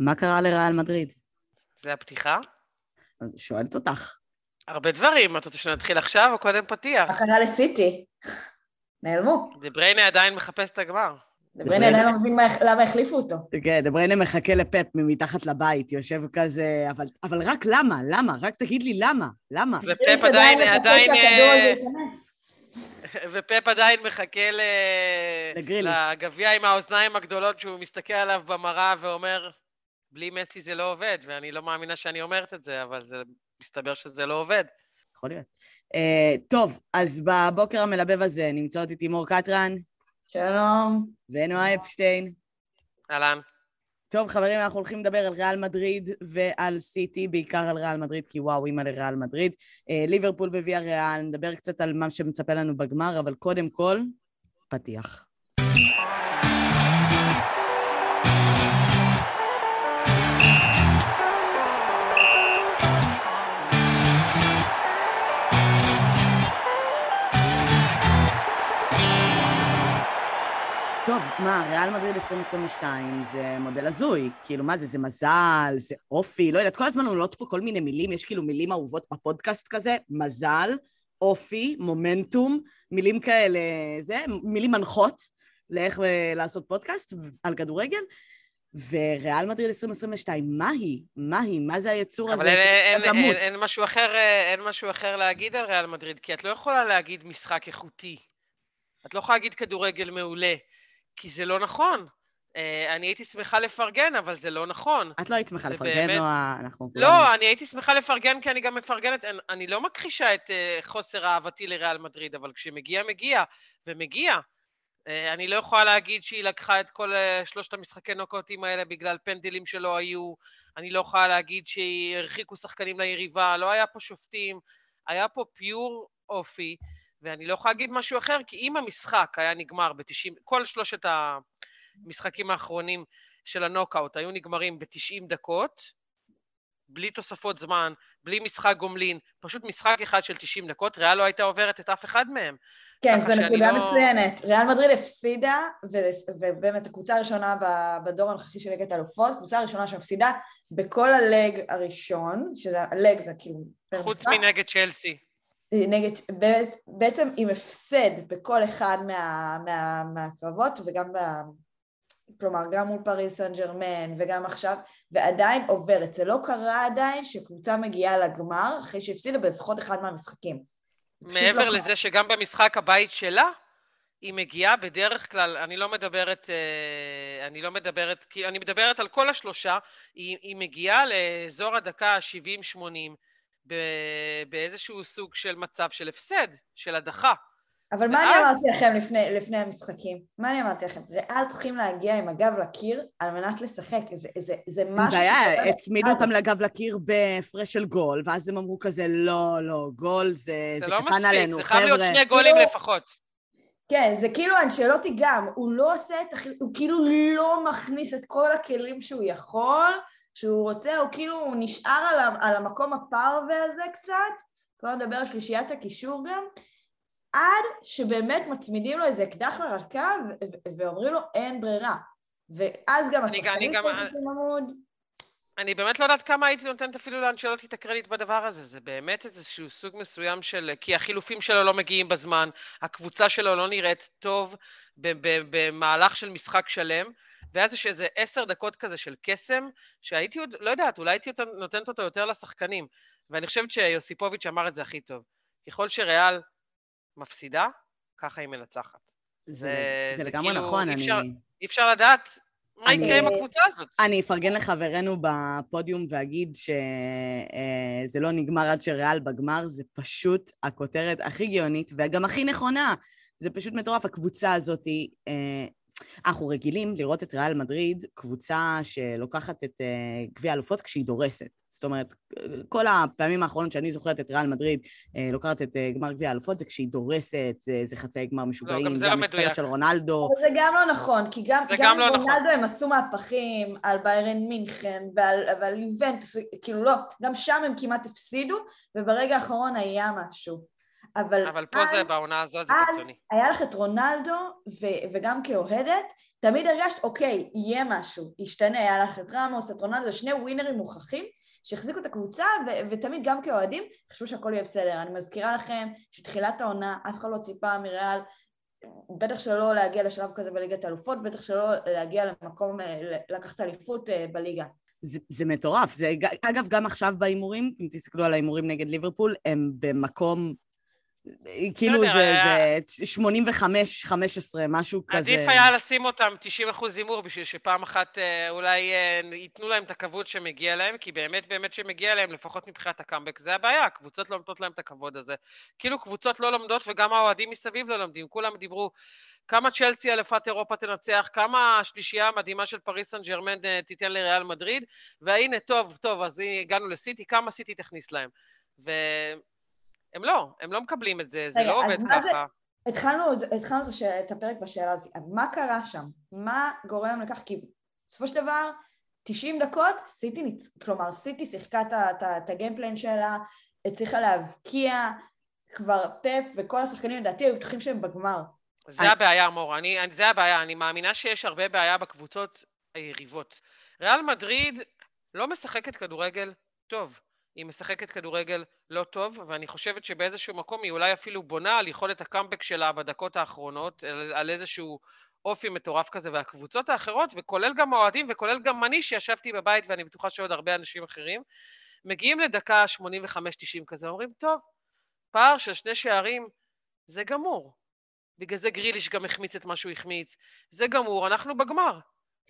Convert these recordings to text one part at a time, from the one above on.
מה קרה לריאל מדריד? זה הפתיחה? שואלת אותך. הרבה דברים. את רוצה שנתחיל עכשיו או קודם פתיח? מה קרה לסיטי? נעלמו. דבריינה עדיין מחפש את הגמר. דבריינה עדיין לא מבין מה- למה החליפו אותו. כן, דבריינה מחכה לפפ ממתחת לבית, יושב כזה, אבל, אבל רק למה? למה? רק תגיד לי למה? למה? ופפ עדיין, עדיין, אה. ופפ עדיין מחכה ל... לגביע עם האוזניים הגדולות שהוא מסתכל עליו במראה ואומר, בלי מסי זה לא עובד, ואני לא מאמינה שאני אומרת את זה, אבל זה מסתבר שזה לא עובד. יכול להיות. Uh, טוב, אז בבוקר המלבב הזה נמצאות איתי מור קטרן שלום. ונועה אפשטיין. אהלן. טוב, חברים, אנחנו הולכים לדבר על ריאל מדריד ועל סיטי, בעיקר על ריאל מדריד, כי וואו, אימא לריאל מדריד. אה, ליברפול וויה ריאל, נדבר קצת על מה שמצפה לנו בגמר, אבל קודם כל, פתיח. טוב, מה, ריאל מדריד 2022 זה מודל הזוי. כאילו, מה זה, זה מזל, זה אופי, לא יודעת, כל הזמן עולות פה כל מיני מילים, יש כאילו מילים אהובות בפודקאסט כזה, מזל, אופי, מומנטום, מילים כאלה, זה, מילים מנחות לאיך אה, לעשות פודקאסט על כדורגל. וריאל מדריד 2022, מה היא? מה היא? מה זה היצור הזה אבל אין, אין, אין? אין, משהו אחר, אה, אין משהו אחר להגיד על ריאל מדריד, כי את לא יכולה להגיד משחק איכותי. את לא יכולה להגיד כדורגל מעולה, כי זה לא נכון. אה, אני הייתי שמחה לפרגן, אבל זה לא נכון. את לא היית שמחה לפרגן, באמת- נועה, אנחנו. לא, אני הייתי שמחה לפרגן כי אני גם מפרגנת, אני, אני לא מכחישה את uh, חוסר אהבתי לריאל מדריד, אבל כשמגיע, מגיע, ומגיע. Uh, אני לא יכולה להגיד שהיא לקחה את כל uh, שלושת המשחקי נוקאוטים האלה בגלל פנדלים שלא היו, אני לא יכולה להגיד שהרחיקו שחקנים ליריבה, לא היה פה שופטים, היה פה פיור אופי, ואני לא יכולה להגיד משהו אחר, כי אם המשחק היה נגמר ב-90, כל שלושת המשחקים האחרונים של הנוקאוט היו נגמרים ב-90 דקות, בלי תוספות זמן, בלי משחק גומלין, פשוט משחק אחד של 90 דקות, ריאל לא הייתה עוברת את אף אחד מהם. כן, זו נקודה לא- מצוינת. ריאל מדריד הפסידה, ו- ובאמת הקבוצה הראשונה בדור הנוכחי של ליגת האלופות, קבוצה הראשונה שמפסידה בכל הלג הראשון, שזה הלג זה כאילו... חוץ מנגד צ'לסי. נגד, באמת, בעצם עם הפסד בכל אחד מה, מה, מהקרבות וגם ב... כלומר, גם מול פריס סן ג'רמן וגם עכשיו, ועדיין עוברת. זה לא קרה עדיין שקבוצה מגיעה לגמר אחרי שהפסידה בלפחות אחד מהמשחקים. מעבר לא לזה שגם במשחק הבית שלה, היא מגיעה בדרך כלל, אני לא מדברת, אה, אני לא מדברת, כי אני מדברת על כל השלושה, היא, היא מגיעה לאזור הדקה ה-70-80 באיזשהו סוג של מצב של הפסד, של הדחה. אבל מה אני ואז- אמרתי לכם לפני, לפני המשחקים? מה אני אמרתי לכם? ריאל צריכים להגיע עם הגב לקיר על מנת לשחק. זה, זה, זה משהו... בעיה, הצמידו. אותם לגב לקיר בהפרש של גול, ואז הם אמרו כזה, לא, לא, גול זה, זה זה לא קטן מספיק, עלינו, זה חייב להיות חבר'ה. שני גולים כאילו- לפחות. כן, זה כאילו אנשלוטי גם, הוא לא עושה את... הכי- הוא כאילו לא מכניס את כל הכלים שהוא יכול, שהוא רוצה, הוא כאילו הוא נשאר על, על המקום הפרווה הזה קצת, כבר נדבר על שלישיית הקישור גם, עד שבאמת מצמידים לו איזה אקדח לרקה ואומרים לו אין ברירה. ואז גם השחקנים תופסים עמוד. אני באמת לא יודעת כמה הייתי נותנת אפילו לאנשלוטי את הקרדיט בדבר הזה. זה באמת איזשהו סוג מסוים של... כי החילופים שלו לא מגיעים בזמן, הקבוצה שלו לא נראית טוב במהלך של משחק שלם, ואז יש איזה עשר דקות כזה של קסם, שהייתי עוד, לא יודעת, אולי הייתי נותנת אותו יותר לשחקנים. ואני חושבת שיוסיפוביץ' אמר את זה הכי טוב. ככל שריאל מפסידה, ככה היא מנצחת. זה, זה- זה זה לגמרי כאילו, נכון, אי אני... אפשר- אי אפשר לדעת מה יקרה עם הקבוצה הזאת. אני אפרגן לחברינו בפודיום ואגיד שזה לא נגמר עד שריאל בגמר, זה פשוט הכותרת הכי גאונית וגם הכי נכונה. זה פשוט מטורף, הקבוצה הזאת, אה, אנחנו רגילים לראות את ריאל מדריד, קבוצה שלוקחת את אה, גביע האלופות כשהיא דורסת. זאת אומרת, כל הפעמים האחרונות שאני זוכרת את ריאל מדריד אה, לוקחת את אה, גמר גביע האלופות, זה כשהיא דורסת, זה, זה חצי גמר משוגעים, גם זה לא המספרת. של רונלדו. אבל זה גם לא נכון, כי גם, גם, גם לא נכון. רונלדו הם עשו מהפכים על ביירן מינכן ועל, ועל יובנטוס, כאילו לא, גם שם הם כמעט הפסידו, וברגע האחרון היה משהו. אבל, אבל פה אז, זה, בעונה הזאת זה אז קיצוני. היה לך את רונלדו, ו- וגם כאוהדת, תמיד הרגשת, אוקיי, יהיה משהו, ישתנה, היה לך את רמוס, את רונלדו, שני ווינרים מוכחים שהחזיקו את הקבוצה, ו- ותמיד גם כאוהדים חשבו שהכל יהיה בסדר. אני מזכירה לכם שתחילת העונה, אף אחד לא ציפה מריאל, בטח שלא להגיע לשלב כזה בליגת האלופות, בטח שלא להגיע למקום, אה, לקחת אליפות אה, בליגה. זה, זה מטורף. זה, אגב, גם עכשיו בהימורים, אם תסתכלו על ההימורים נגד ליברפול, הם במקום... כאילו בסדר, זה, היה- זה 85-15, משהו כזה. עדיף היה לשים אותם 90 אחוז הימור בשביל שפעם אחת אה, אולי אה, ייתנו להם את הכבוד שמגיע להם, כי באמת באמת שמגיע להם, לפחות מבחינת הקאמבק, זה הבעיה, הקבוצות לא נותנות להם את הכבוד הזה. כאילו קבוצות לא לומדות וגם האוהדים מסביב לא לומדים, כולם דיברו כמה צ'לסי אלפת אירופה תנצח, כמה השלישייה המדהימה של פריס סן ג'רמן אה, תיתן לריאל מדריד, והנה, טוב, טוב, אז הגענו לסיטי, כמה סיטי תכניס להם. והם לא, הם לא מקבלים את זה, זה רגע, לא עובד זה- ככה. התחלנו, התחלנו את, הפרק בשאלה הזאת, מה קרה שם? מה גורם לכך? כי בסופו של דבר, 90 דקות, סיטי. כלומר, סיטי שיחקה את ה game plan שלה, הצליחה להבקיע, כבר פפ וכל השחקנים לדעתי היו בטוחים שהם בגמר. זה אני- הבעיה, מור, אני, זה הבעיה, אני מאמינה שיש הרבה בעיה בקבוצות היריבות. ריאל מדריד לא משחקת כדורגל טוב. היא משחקת כדורגל לא טוב, ואני חושבת שבאיזשהו מקום היא אולי אפילו בונה על יכולת הקאמבק שלה בדקות האחרונות, על, על איזשהו אופי מטורף כזה, והקבוצות האחרות, וכולל גם האוהדים, וכולל גם אני שישבתי בבית, ואני בטוחה שעוד הרבה אנשים אחרים, מגיעים לדקה 85-90 כזה, אומרים, טוב, פער של שני שערים, זה גמור. בגלל זה גריליש גם החמיץ את מה שהוא החמיץ. זה גמור, אנחנו בגמר.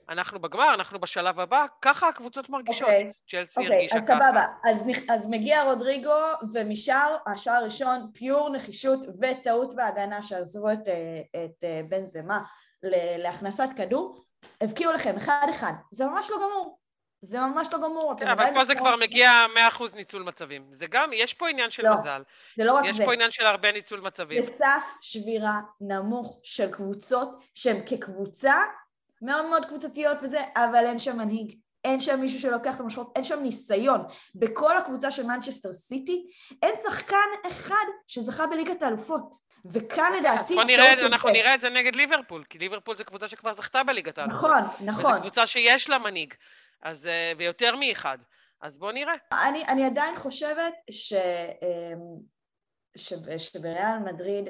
אנחנו בגמר, אנחנו בשלב הבא, ככה הקבוצות מרגישות. אוקיי. צ'לסי אוקיי, הרגישה אז ככה. סבבה. אז, אז מגיע רודריגו, ומשאר, השער הראשון, פיור נחישות וטעות בהגנה שעזבו את, אה, את אה, בן זמה להכנסת כדור, הבקיעו לכם אחד-אחד. זה ממש לא גמור. זה ממש לא גמור. כן, אבל פה זה לא- כבר מגיע 100% ניצול מצבים. זה גם, יש פה עניין של לא, מזל. זה לא רק יש זה. פה עניין של הרבה ניצול מצבים. זה סף שבירה נמוך של קבוצות שהן כקבוצה מאוד מאוד קבוצתיות וזה, אבל אין שם מנהיג. אין שם מישהו שלוקח את המשמעות, אין שם ניסיון. בכל הקבוצה של מנצ'סטר סיטי אין שחקן אחד שזכה בליגת האלופות. וכאן אז לדעתי... בוא נראה, הטעות אנחנו של נראה את זה נגד ליברפול, כי ליברפול זו קבוצה שכבר זכתה בליגת האלופות. נכון, וזו נכון. קבוצה שיש לה מנהיג, אז, אה, ויותר מאחד. אז בוא נראה. אני, אני עדיין חושבת ש, אמ, ש, שבריאל מדריד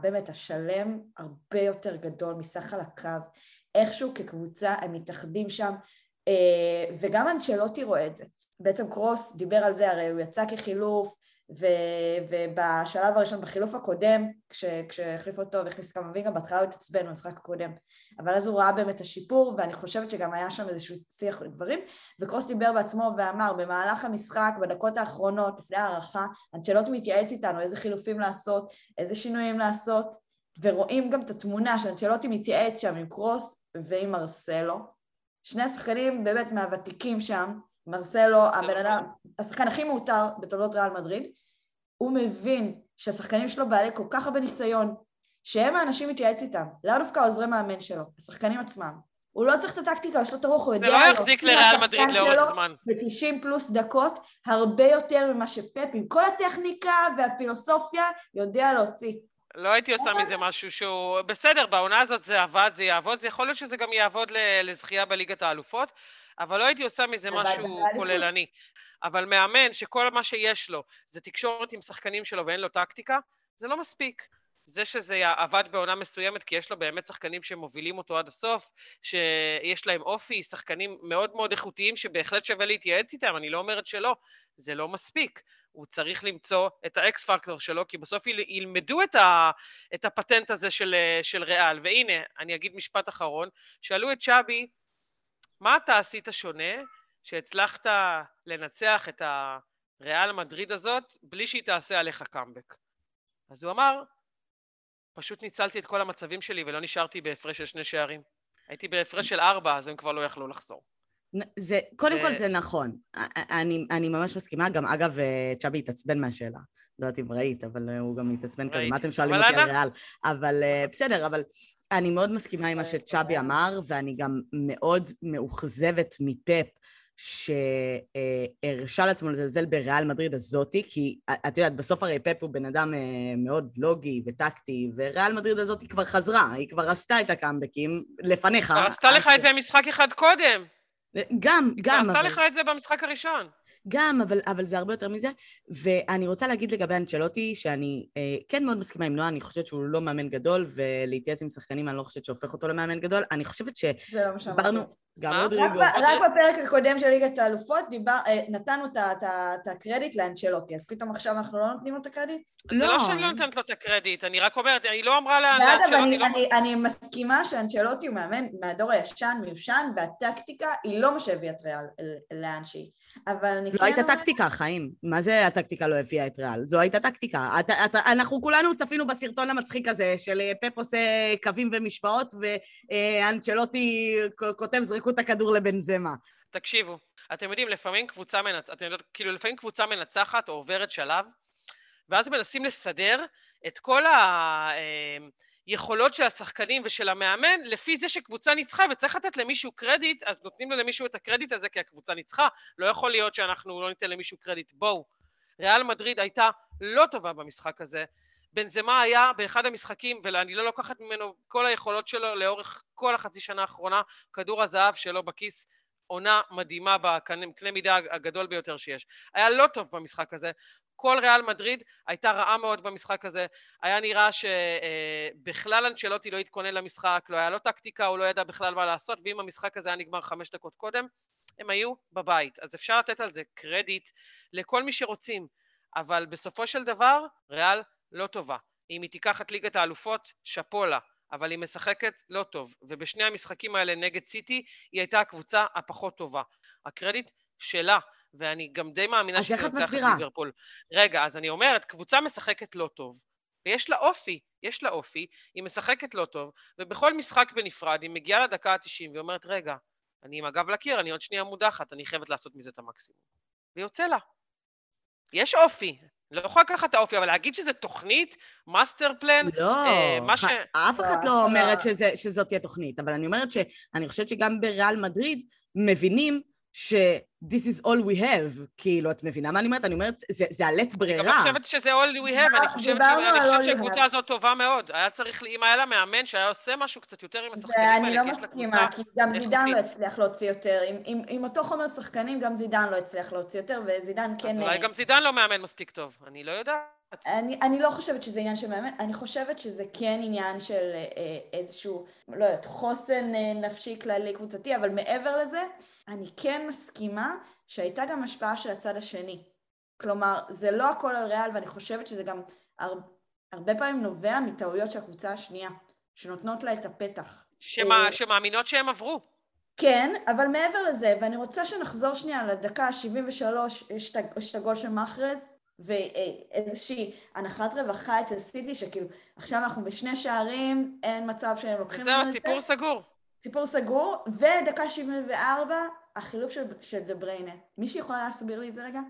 באמת השלם הרבה יותר גדול מסך על הקו. איכשהו כקבוצה הם מתאחדים שם, אה, וגם אנשלוטי רואה את זה. בעצם קרוס דיבר על זה, הרי הוא יצא כחילוף, ו, ובשלב הראשון, בחילוף הקודם, כש, כשהחליף אותו והכניס כמה וינגה, בהתחלה הוא התעצבן במשחק הקודם. אבל אז הוא ראה באמת את השיפור, ואני חושבת שגם היה שם איזשהו שיח לדברים, וקרוס דיבר בעצמו ואמר, במהלך המשחק, בדקות האחרונות, לפני ההערכה, אנצ'לוטי מתייעץ איתנו איזה חילופים לעשות, איזה שינויים לעשות, ורואים גם את התמונה שאנצ'לוטי מתייעץ שם עם קרוס ועם מרסלו. שני השחקנים באמת מהוותיקים שם, מרסלו, הבן אדם, השחקן הכי מעוטר בתולדות ריאל מדריד, הוא מבין שהשחקנים שלו בעלי כל כך הרבה ניסיון, שהם האנשים מתייעץ איתם, לאו דווקא עוזרי מאמן שלו, השחקנים עצמם. הוא לא צריך את הטקטיקה, יש לו את הרוח, הוא זה יודע... לא יחזיק לריאל מדריד לאורך זמן. ב-90 פלוס דקות, הרבה יותר ממה שפפ, עם כל הטכניקה והפילוסופיה, יודע להוציא. לא הייתי עושה מזה משהו שהוא... בסדר, בעונה הזאת זה עבד, זה יעבוד, זה יכול להיות שזה גם יעבוד לזכייה בליגת האלופות, אבל לא הייתי עושה מזה משהו. כוללני. אבל מאמן שכל מה שיש לו זה תקשורת עם שחקנים שלו ואין לו טקטיקה, זה לא מספיק. זה שזה עבד בעונה מסוימת, כי יש לו באמת שחקנים שמובילים אותו עד הסוף, שיש להם אופי, שחקנים מאוד מאוד איכותיים שבהחלט שווה להתייעץ איתם, אני לא אומרת שלא, זה לא מספיק. הוא צריך למצוא את האקס פקטור שלו, כי בסוף יל- ילמדו את, ה, את הפטנט הזה של, של ריאל. והנה, אני אגיד משפט אחרון, שאלו את שבי, מה אתה עשית שונה שהצלחת לנצח את הריאל מדריד הזאת בלי שהיא תעשה עליך קאמבק? אז הוא אמר, פשוט ניצלתי את כל המצבים שלי ולא נשארתי בהפרש של שני שערים. הייתי בהפרש של ארבע, אז הם כבר לא יכלו לחזור. זה, קודם זה- כל זה נכון. אני, אני ממש מסכימה, גם אגב, אה, צ'אבי התעצבן מהשאלה. לא יודעת אם ראית, אבל אה, הוא גם התעצבן כזה. מה אתם שואלים אותי על. ריאל? אבל אה, בסדר, אבל אני מאוד מסכימה עם מה אה, שצ'אבי. אמר, ואני גם מאוד מאוכזבת מפפ, שהרשה לעצמו לזלזל בריאל מדריד הזאתי, כי את יודעת, בסוף הרי פפ הוא בן אדם אה, מאוד לוגי וטקטי, וריאל מדריד הזאתי כבר חזרה, היא כבר עשתה את הקאמבקים לפניך. כבר עשתה לך את זה משחק אחד קודם. גם, גם. היא עשתה לך את זה במשחק הראשון. גם, אבל, אבל זה הרבה יותר מזה. ואני רוצה להגיד לגבי אנצ'לוטי, שאני אה, כן מאוד מסכימה עם נועה, אני חושבת שהוא לא מאמן גדול, ולהתייעץ עם שחקנים אני לא חושבת שהופך אותו למאמן גדול. אני חושבת ש... גם? רודריגו. רק בפרק הקודם של ליגת האלופות אה, נתנו את הקרדיט לאנצ'לוטי, אז פתאום עכשיו אנחנו לא נותנים לו את הקרדיט? זה לא לא. שאני לא נותנת לו את הקרדיט, אני רק אומרת, היא לא אמרה לאנצ'לוטי, אני, לא- אני, מסכימה שאנצ'לוטי הוא מאמן מהדור הישן, מיושן, והטקטיקה היא לא מה שהביאה את ריאל לאן שהיא. אבל אני לא כן הייתה טקטיקה, חיים. מה זה הטקטיקה לא הביאה את ריאל? זו הייתה טקטיקה. אנחנו כולנו צפינו בסרטון המצחיק הזה, של אה, פפ עושה קווים ומשוואות, ואנצ'לוטי כותב זרקו את הכדור לבנזמה. תקשיבו, אתם יודעים, לפעמים קבוצה מנצחת, אתם יודעים, כאילו לפעמים קבוצה מנצחת או עוברת שלב, ואז מנסים לסדר את כל היכולות של השחקנים ושל המאמן לפי זה שקבוצה ניצחה, וצריך לתת למישהו קרדיט, אז נותנים לו למישהו את הקרדיט הזה כי הקבוצה ניצחה. לא יכול להיות שאנחנו לא ניתן למישהו קרדיט. בואו, ריאל מדריד הייתה לא טובה במשחק הזה. בנזמה היה באחד המשחקים, ואני לא לוקחת ממנו כל היכולות שלו לאורך כל החצי שנה האחרונה, כדור הזהב שלו בכיס, עונה מדהימה בקנה מידה הגדול ביותר שיש. היה לא טוב במשחק הזה. כל ריאל מדריד הייתה רעה מאוד במשחק הזה. היה נראה שבכלל אנצ'לוטי לא התכונן למשחק, לא היה לו טקטיקה, הוא לא ידע בכלל מה לעשות, ואם המשחק הזה היה נגמר חמש דקות קודם, הם היו בבית. אז אפשר לתת על זה קרדיט לכל מי שרוצים, אבל בסופו של דבר, ריאל לא טובה. אם היא תיקח את ליגת האלופות, שאפו לה. אבל היא משחקת לא טוב, ובשני המשחקים האלה נגד סיטי היא הייתה הקבוצה הפחות טובה. הקרדיט שלה, ואני גם די מאמינה את תנצח מסבירה? ליברפול. רגע, אז אני אומרת, קבוצה משחקת לא טוב, ויש לה אופי, יש לה אופי, היא משחקת לא טוב, ובכל משחק בנפרד היא מגיעה לדקה ה-90 ואומרת, רגע, אני עם הגב לקיר, אני עוד שנייה מודחת, אני חייבת לעשות מזה את המקסימום. ויוצא לה. יש אופי, לא יכולה לקחת את האופי, אבל להגיד שזה תוכנית, master plan, לא, אה, מה ח- ש- אף אחד לא, לא אומרת לא. שזה- שזאת תהיה תוכנית, אבל אני אומרת שאני חושבת שגם בריאל מדריד מבינים ש- this is all we have, כאילו, את מבינה מה אני אומרת? אני אומרת, זה זה הלית אין ברירה. גם לא חושבת שזה all we have, אני חושבת שהקבוצה. הזאת טובה מאוד. היה צריך, אם היה לה מאמן שהיה עושה משהו קצת יותר עם השחקנים האלה, ואני לא מסכימה, כי גם זידן לא. הצליח להוציא יותר. עם אותו חומר שחקנים, גם זידן לא הצליח להוציא יותר, וזידן כן... אז אולי אה, גם זידן לא מאמן מספיק טוב, אני לא יודעת. אני, אני לא חושבת שזה עניין של מאמן, אני חושבת שזה כן עניין של אה, אה, איזשהו, לא יודעת, חוסן אה, נפשי כללי קבוצתי, אבל מעבר לזה, אני כן מסכימה שהייתה גם השפעה של הצד השני. כלומר, זה לא הכל על ריאל, ואני חושבת שזה גם הר, הרבה פעמים נובע מטעויות של הקבוצה השנייה, שנותנות לה את הפתח. אה, שמאמינות שהם עברו. כן, אבל מעבר לזה, ואני רוצה שנחזור שנייה לדקה ה-73, יש את ה- יש את הגול של מחרז, ואיזושהי הנחת רווחה אצל סיטי, שכאילו, עכשיו אנחנו בשני שערים, אין מצב שהם לוקחים וזהו, לנו את זה. סיפור סגור. סיפור סגור, ודקה 74, החילוף של, של דה בריינה. מישהי יכולה להסביר לי את זה רגע?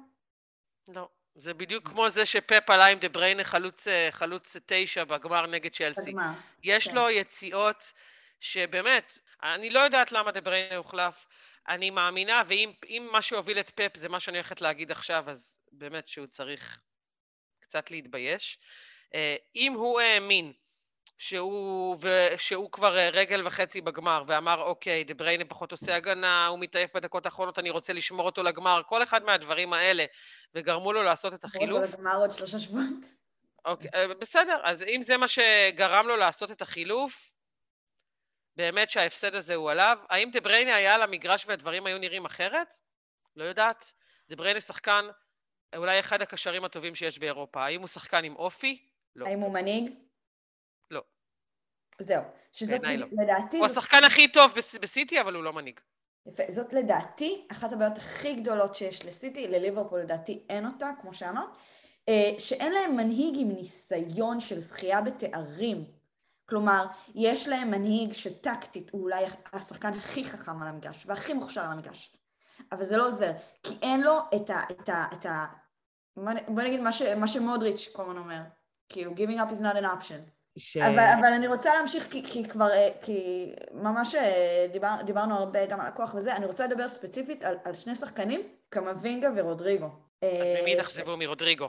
לא. זה בדיוק כמו זה שפפ עלה עם דה בריינה חלוץ, אה, חלוץ תשע בגמר נגד צ'לסי. בגמר. יש כן. לו יציאות שבאמת, אני לא יודעת למה דה בריינה הוחלף. אני מאמינה, ואם אם מה שהוביל את פפ זה מה שאני הולכת להגיד עכשיו, אז באמת שהוא צריך קצת להתבייש. אה, אם הוא האמין שהוא, שהוא כבר אה, רגל וחצי בגמר, ואמר, אוקיי, דה בריינה פחות עושה הגנה, הוא מתעייף בדקות האחרונות, אני רוצה לשמור אותו לגמר, כל אחד מהדברים האלה, וגרמו לו לעשות את החילוף, עוד בגמר עוד שלושה שבועות. אוקיי, אה, בסדר, אז אם זה מה שגרם לו לעשות את החילוף, באמת שההפסד הזה הוא עליו. האם דה בריינה היה על המגרש והדברים היו נראים אחרת? לא יודעת. דה בריינה שחקן, אולי אחד הקשרים הטובים שיש באירופה. האם הוא שחקן עם אופי? לא. האם הוא מנהיג? לא. זהו. שזאת, לא. לדעתי, הוא זאת השחקן הכי טוב בס- בסיטי, אבל הוא לא מנהיג. יפה, זאת לדעתי אחת הבעיות הכי גדולות שיש לסיטי, לליברפול לדעתי אין אותה, כמו שאמרת, אה, שאין להם מנהיג עם ניסיון של זכייה בתארים. כלומר, יש להם מנהיג שטקטית הוא אולי השחקן הכי חכם על המגרש והכי מוכשר על המגרש, אבל זה לא עוזר, כי אין לו את ה... את ה, את ה בוא נגיד מה, ש, מה שמודריץ' כל הזמן אומר, כאילו giving up is not an option. ש... אבל, אבל אני רוצה להמשיך, כי, כי כבר, אה, כי ממש אה, דיבר, דיברנו הרבה גם על הכוח וזה, אני רוצה לדבר ספציפית על, על שני שחקנים, קמבינגה ורודריגו. אז ממי אה, תחזבו? מרודריגו.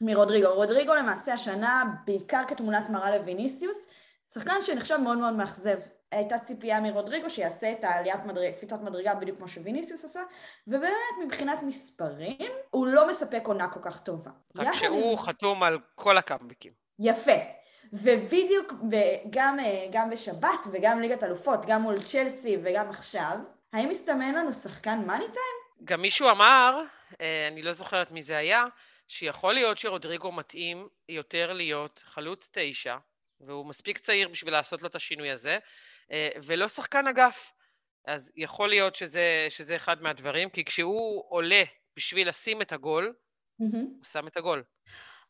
מרודריגו. רודריגו למעשה השנה, בעיקר כתמונת מראה לויניסיוס, שחקן שנחשב מאוד מאוד מאכזב. הייתה ציפייה מרודריגו שיעשה את העליית מדרג, קפיצת מדרגה בדיוק כמו שוויניסיוס עשה, ובאמת מבחינת מספרים, הוא לא מספק עונה כל כך טובה. רק שהוא עם- חתום על כל הקאמבקים. יפה. ובדיוק גם, אה, גם בשבת וגם ליגת אלופות, גם מול צ'לסי וגם עכשיו, האם מסתמן לנו שחקן מאני טיים? גם מישהו אמר, אה, אני לא זוכרת מי זה היה, שיכול להיות שרודריגו מתאים יותר להיות חלוץ תשע, והוא מספיק צעיר בשביל לעשות לו את השינוי הזה, אה, ולא שחקן אגף. אז יכול להיות שזה, שזה אחד מהדברים, כי כשהוא עולה בשביל לשים את הגול, הוא שם את הגול.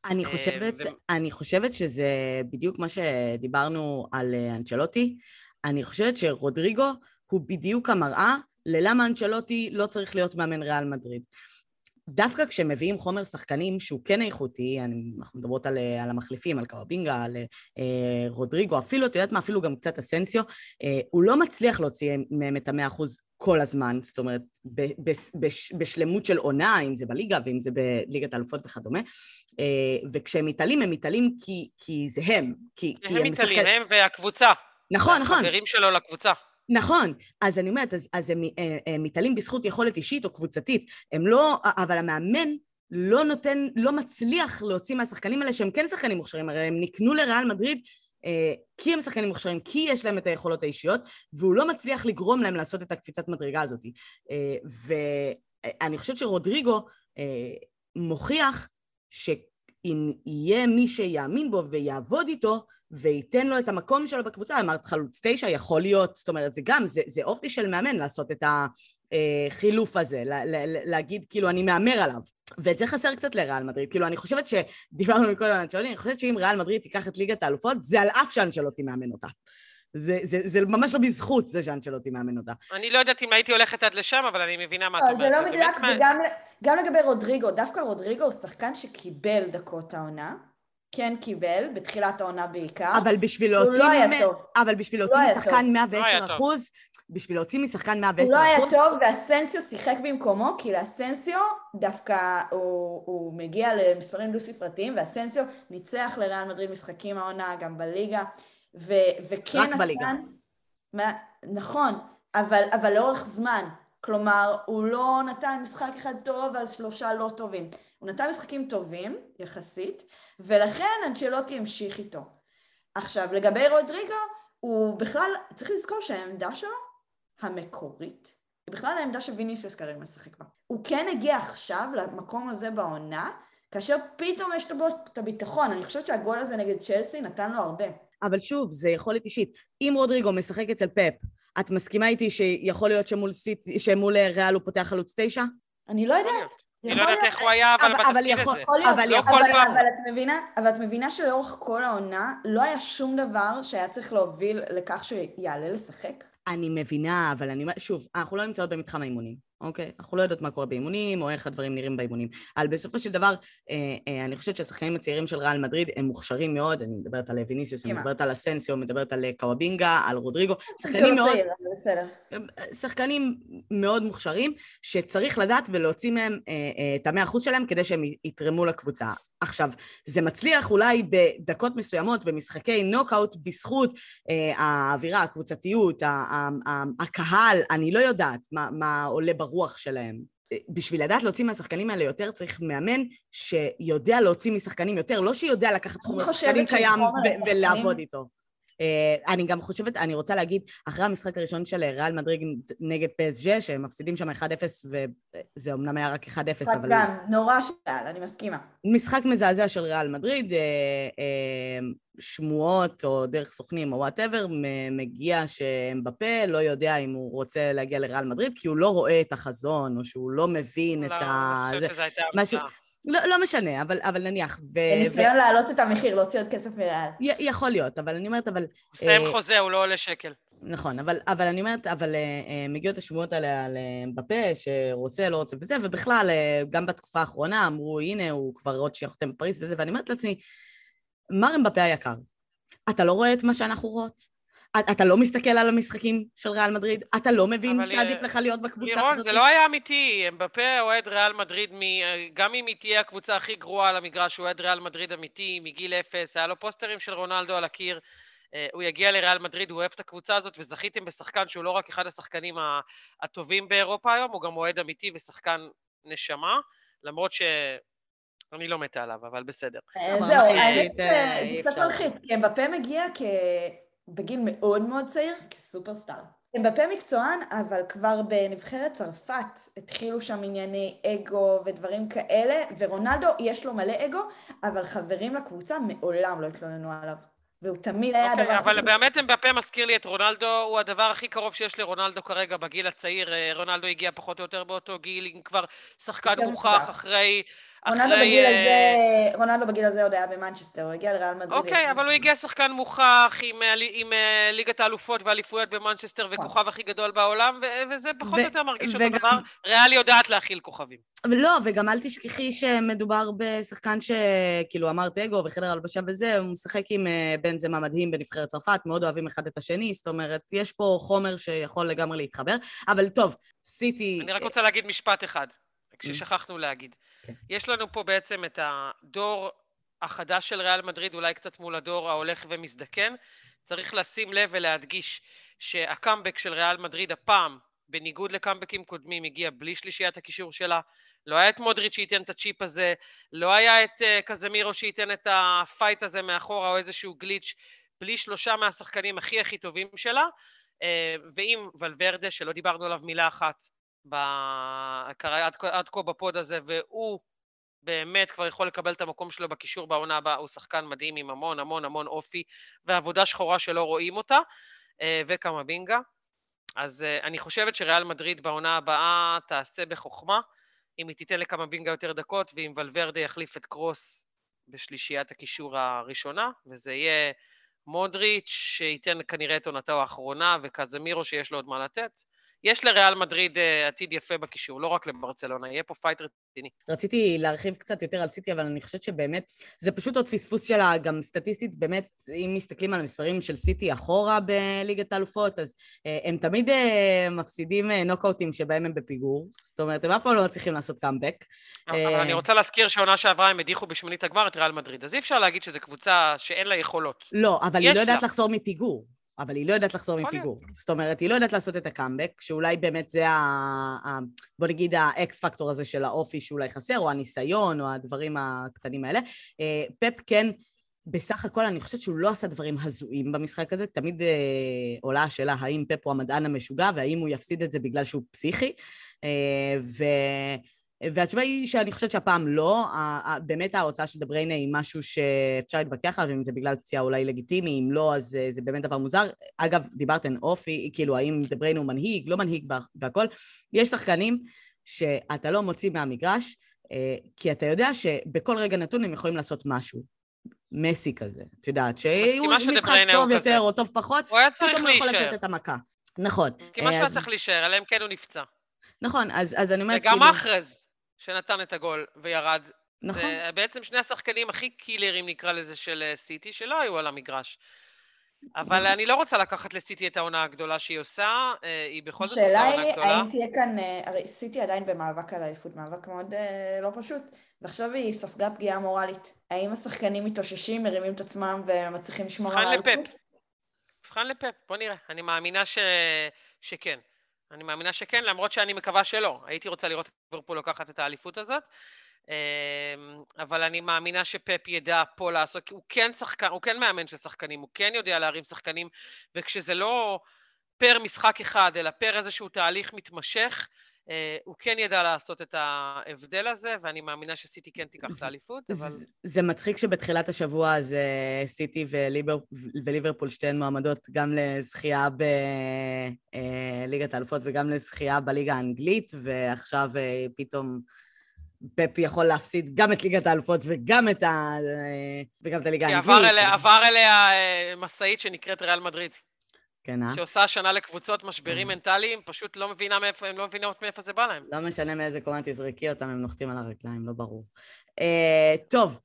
אני אה, חושבת, ו- אני חושבת שזה בדיוק מה שדיברנו על אה, אנצ'לוטי. אני חושבת שרודריגו הוא בדיוק המראה ללמה אנצ'לוטי לא צריך להיות מאמן ריאל מדריד. דווקא כשמביאים חומר שחקנים שהוא כן איכותי, אני, אנחנו מדברות על, אה, על המחליפים, על קרבינגה, על אה, רודריגו, אפילו, את יודעת מה, אפילו גם קצת אסנסיו, אה, הוא לא מצליח להוציא מהם את המאה אחוז כל הזמן, זאת אומרת, ב, ב, בש, בשלמות של עונה, אם זה בליגה ואם זה בליגת האלופות וכדומה, אה, וכשהם מתעלים, הם מתעלים כי, כי זה הם, כי, כי הם מתעלים, משחק- הם והקבוצה. נכון, נכון. החברים שלו לקבוצה. נכון, אז אני אומרת, אז, אז הם, אה, הם מתעלים בזכות יכולת אישית או קבוצתית, הם לא, אבל המאמן לא נותן, לא מצליח להוציא מהשחקנים האלה שהם כן שחקנים מוכשרים, הרי הם נקנו לריאל מדריד אה, כי הם שחקנים מוכשרים, כי יש להם את היכולות האישיות, והוא לא מצליח לגרום להם לעשות את הקפיצת מדרגה הזאת. אה, ואני חושבת שרודריגו אה, מוכיח שאם יהיה מי שיאמין בו ויעבוד איתו, וייתן לו את המקום שלו בקבוצה, אמרת חלוץ תשע, יכול להיות, זאת אומרת, זה גם, זה, זה אופי של מאמן לעשות את החילוף הזה, לה, לה, להגיד כאילו אני מהמר עליו. ואת זה חסר קצת לריאל מדריד, כאילו אני חושבת שדיברנו מקודם על אנצ'לוטי, אני חושבת שאם ריאל מדריד תיקח את ליגת האלופות, זה על אף שאנצ'לוטי מאמן אותה. זה, זה, זה ממש לא בזכות זה שאנצ'לוטי מאמן אותה. אני לא יודעת אם הייתי הולכת עד לשם, אבל אני מבינה מה את לא, אומרת. זה לא מדויק, מה- וגם גם לגבי רודריגו, דווקא רודריגו הוא שחקן שקיבל דקות העונה, כן קיבל, בתחילת העונה בעיקר. אבל בשביל הוא להוציא... לא היה ממ- טוב. אבל בשביל להוציא לא היה משחקן טוב. 110 לא היה. אחוז, בשביל להוציא משחקן 110 הוא לא היה אחוז... טוב, ואסנסיו שיחק במקומו, כי לאסנסיו דווקא הוא, הוא מגיע למספרים דו-ספרתיים, ואסנסיו ניצח לריאל מדריד משחקים העונה, גם בליגה, ו, וכן רק בליגה. מה, נכון, אבל, אבל לאורך זמן. כלומר, הוא לא נתן משחק אחד טוב, אז שלושה לא טובים. הוא נתן משחקים טובים, יחסית, ולכן אנצ'לוטי המשיך איתו. עכשיו, לגבי רודריגו, הוא בכלל, צריך לזכור שהעמדה שלו המקורית, היא בכלל העמדה שוויניסיוס כרגע משחק בה. הוא כן הגיע עכשיו למקום הזה בעונה, כאשר פתאום יש לו את הביטחון. אני חושבת שהגול הזה נגד צ'לסי נתן לו הרבה. אבל שוב, זה יכולת אישית. אם רודריגו משחק אצל פפ, את מסכימה איתי שיכול להיות שמול, סיט, שמול אה, ריאל הוא פותח חלוץ תשע? אני לא יודעת. אני לא יודעת. איך הוא היה, אבל אבל- אבל בתפקיד הזה. יכול להיות, אבל לא יכול- כל אבל, פעם. אבל את מבינה, אבל את מבינה שלאורך כל העונה לא היה שום דבר שהיה צריך להוביל לכך שהוא יעלה לשחק? אני מבינה, אבל אני אומרת, שוב, אנחנו לא נמצאות במתחם האימונים, אוקיי? אנחנו לא יודעות מה קורה באימונים, או איך הדברים נראים באימונים. אבל בסופו של דבר, אה, אה, אני חושבת שהשחקנים הצעירים של ריאל מדריד הם מוכשרים מאוד, אני מדברת על ויניסיוס, אני. מדברת על אסנסיו, מדברת על אה, קוואבינגה, על רודריגו, שחקנים לא מאוד, צעיר, אבל בסדר. שחקנים מאוד מוכשרים, שצריך לדעת ולהוציא מהם אה, אה, את המאה אחוז שלהם כדי שהם יתרמו לקבוצה. עכשיו, זה מצליח אולי בדקות מסוימות, במשחקי נוקאוט, בזכות אה, האווירה, הקבוצתיות, ה- ה- ה- הקהל, אני לא יודעת מה, מה עולה ברוח שלהם. אה, בשביל לדעת להוציא מהשחקנים האלה יותר, צריך מאמן שיודע להוציא משחקנים יותר, לא שיודע לקחת חומר שחקנים קיים ו- ולעבוד איתו. Uh, אני גם חושבת, אני רוצה להגיד, אחרי המשחק הראשון של ריאל מדריד נגד פסז'ה, שהם מפסידים שם 1-0, וזה אמנם היה רק 1-0, אבל... גם, נורא שאל, אני מסכימה. משחק מזעזע של ריאל מדריד, אה, אה, שמועות או דרך סוכנים או whatever, מגיע שאמבפה לא יודע אם הוא רוצה להגיע לריאל מדריד, כי הוא לא רואה את החזון, או שהוא לא מבין את לא, ה... אני זה- חושבת שזו הייתה משהו- המצאה. לא, לא משנה, אבל, אבל נניח. ו... בניסיון להעלות את המחיר, להוציא עוד כסף מריאל. י- יכול להיות, אבל אני אומרת, אבל... הוא מסיים אה, חוזה, הוא לא עולה שקל. נכון, אבל, אבל אני אומרת, אבל אה, אה, מגיעות השמועות האלה על אה, אמבפה, שרוצה, לא רוצה וזה, ובכלל, אה, גם בתקופה האחרונה אמרו, הנה, הוא כבר עוד שיהיה חותם בפריז וזה, ואני אומרת לעצמי, מר אמבפה היקר, אתה לא רואה את מה שאנחנו רואות? אתה לא מסתכל על המשחקים של ריאל מדריד? אתה לא מבין שעדיף לך להיות בקבוצה הזאת? לירון, זה לא היה אמיתי. אמבפה אוהד ריאל מדריד, מ... גם אם היא תהיה הקבוצה הכי גרועה על המגרש, הוא אוהד ריאל מדריד אמיתי, מגיל אפס, היה לו פוסטרים של רונלדו על הקיר. אה, הוא יגיע לריאל מדריד, הוא אוהב את הקבוצה הזאת, וזכיתם בשחקן שהוא לא רק אחד השחקנים הטובים באירופה היום, הוא גם אוהד אמיתי ושחקן נשמה, למרות ש... אני לא מתה עליו, אבל בסדר. אה, זהו, האמת זה קצת מלחיץ, כי אמבפה מגיע בגיל מאוד מאוד צעיר, כסופרסטאר. אמבפה מקצוען, אבל כבר בנבחרת צרפת התחילו שם ענייני אגו ודברים כאלה, ורונלדו יש לו מלא אגו, אבל חברים לקבוצה מעולם לא התלוננו עליו. והוא תמיד היה okay, הדבר... אוקיי, אבל באמת אמבפה מזכיר לי את רונלדו, הוא הדבר הכי קרוב שיש לרונלדו כרגע בגיל הצעיר. אה, רונלדו הגיע פחות או יותר באותו גיל, עם כבר שחקן מוכח אחרי... רונלדו בגיל אה, הזה, רונלדו בגיל הזה עוד היה במנצ'סטר, הוא הגיע לריאל מדריד. אוקיי, אבל הוא הגיע שחקן מוכח עם, אה, עם אה, ליגת האלופות והאליפויות במנצ'סטר נכון. וכוכב הכי גדול בעולם, וזה פחות או יותר מרגיש אותו דבר. ריאל יודעת להכיל כוכבים. לא, וגם אל תשכחי שמדובר בשחקן שכאילו אמרת אגו בחדר הלבשה וזה, הוא משחק עם בן זמה מדהים בנבחרת צרפת, מאוד אוהבים אחד את השני, זאת אומרת, יש פה חומר שיכול לגמרי להתחבר, אבל טוב, סיטי... אני רק רוצה להגיד משפט אחד. כששכחנו להגיד. כן. יש לנו פה בעצם את הדור החדש של ריאל מדריד, אולי קצת מול הדור ההולך ומזדקן. צריך לשים לב ולהדגיש שהקאמבק של ריאל מדריד הפעם, בניגוד לקאמבקים קודמים, הגיע בלי שלישיית הקישור שלה. לא היה את מודריץ' שייתן את הצ'יפ הזה, לא היה את uh, קזמירו שייתן את ה fight הזה מאחורה או איזשהו גליץ', בלי שלושה מהשחקנים הכי הכי טובים שלה. Uh, ועם ולוורדה, שלא דיברנו עליו מילה אחת, עד, עד כה ב pod הזה, והוא באמת כבר יכול לקבל את המקום שלו בקישור בעונה הבאה, הוא שחקן מדהים עם המון המון המון אופי ועבודה שחורה שלא רואים אותה, אה, וקמווינגה. אז אה, אני חושבת שריאל מדריד בעונה הבאה תעשה בחוכמה, אם היא תיתן לקמווינגה יותר דקות, ואם ולוורדה יחליף את קרוס בשלישיית הקישור הראשונה, וזה יהיה מודריץ', שייתן כנראה את עונתו האחרונה, וקזמירו שיש לו עוד מה לתת. יש לריאל מדריד אה, עתיד יפה בקישור, לא רק לברצלונה, יהיה פה fight רציני. רציתי להרחיב קצת יותר על סיטי, אבל אני חושבת שבאמת, זה פשוט עוד פספוס שלה, גם סטטיסטית, באמת, אם מסתכלים על המספרים של סיטי אחורה בליגת האלופות, אז אה, הם תמיד אה, מפסידים נוקאוטים שבהם הם בפיגור, זאת אומרת, הם אף פעם לא מצליחים לעשות קאמבק. אבל אני רוצה להזכיר שעונה שעברה הם הדיחו בשמינית הגמר את ריאל מדריד, אז אי אפשר להגיד שזו קבוצה שאין לה יכולות. לא, אבל היא לא יודעת לחזור מפיגור. אבל היא לא יודעת לחזור מפיגור. זאת אומרת, היא לא יודעת לעשות את הקאמבק, שאולי באמת זה ה... ה... בוא נגיד ה X factor הזה של האופי שאולי חסר, או הניסיון, או הדברים הקטנים האלה. אה, פפ כן, בסך הכל אני חושבת שהוא לא עשה דברים הזויים במשחק הזה, תמיד אה, עולה השאלה האם פפ הוא המדען המשוגע, והאם הוא יפסיד את זה בגלל שהוא פסיכי. אה, ו... והתשובה היא שאני חושבת שהפעם לא, באמת ההוצאה של דבריינה היא משהו שאפשר להתווכח עליו, אם זה בגלל פציעה אולי לגיטימי, אם לא, אז זה באמת דבר מוזר. אגב, דיברתן אופי, כאילו, האם דבריינה הוא מנהיג, לא מנהיג והכל. יש שחקנים שאתה לא מוציא מהמגרש, אה, כי אתה יודע שבכל רגע נתון הם יכולים לעשות משהו. מסי כזה, את יודעת, שהוא משחק טוב יותר או טוב פחות, הוא היה צריך להישאר. הוא יכול לתת את המכה. נכון. כי משהו היה צריך להישאר, אלא אם כן הוא נפצע. נכון, אז, אז אני אומרת וגם כאילו... וגם אחרז. שנתן את הגול וירד. נכון. זה בעצם שני השחקנים הכי קילרים, נקרא לזה, של אה, סיטי, שלא היו על המגרש. אבל נכון. אני לא רוצה לקחת לסיטי את העונה הגדולה שהיא עושה, אה, היא בכל זאת עושה עונה גדולה. השאלה היא, האם תהיה כאן, אה, הרי סיטי עדיין במאבק על האליפות, מאבק מאוד לא פשוט, ועכשיו היא ספגה פגיעה מורלית. האם השחקנים מתאוששים, מרימים את עצמם ומצליחים לשמור על האליפות? מבחן לפפ. מבחן לפפ, בוא נראה. אני מאמינה ש... שכן. אני מאמינה שכן, למרות שאני מקווה שלא. הייתי רוצה לראות את ליברפול לוקחת את האליפות הזאת, אמ, אבל אני מאמינה שפפ ידע פה לעשות, כי הוא כן שחקן, הוא כן מאמן של שחקנים, הוא כן יודע להרים שחקנים, וכשזה לא פר משחק אחד, אלא פר איזשהו תהליך מתמשך, הוא כן ידע לעשות את ההבדל הזה, ואני מאמינה שסיטי כן תיקח את האליפות, אבל... זה מצחיק שבתחילת השבוע הזה סיטי וליבר, וליברפול שתיהן מועמדות גם לזכייה בליגת אה, האלופות וגם לזכייה בליגה האנגלית, ועכשיו אה, פתאום... פפ יכול להפסיד גם את ליגת האלופות וגם את, ה... וגם את הליגה האנגלית. כי עבר אליה, עבר אליה משאית שנקראת ריאל מדריד. כן, אה? שעושה השנה לקבוצות משברים אה. מנטליים, פשוט לא מבינה מאיפה, הם לא מבינות מאיפה זה בא להם. לא משנה מאיזה קומה תזרקי אותם, הם נוחתים על הרגליים, לא ברור. Uh, טוב,